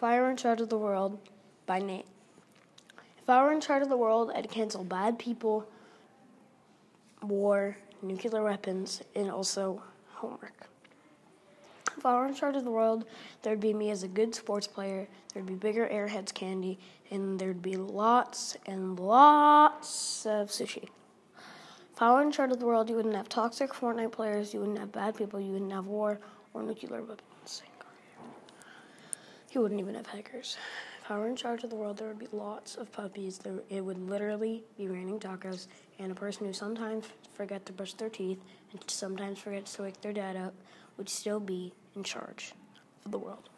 If I Were in Charge of the World by Nate. If I were in charge of the world, I'd cancel bad people, war, nuclear weapons, and also homework. If I were in charge of the world, there'd be me as a good sports player, there'd be bigger Airheads candy, and there'd be lots and lots of sushi. If I were in charge of the world, you wouldn't have toxic Fortnite players, you wouldn't have bad people, you wouldn't have war or nuclear weapons. You wouldn't even have hackers. If I were in charge of the world, there would be lots of puppies. There, it would literally be raining tacos, and a person who sometimes forget to brush their teeth and sometimes forgets to wake their dad up would still be in charge of the world.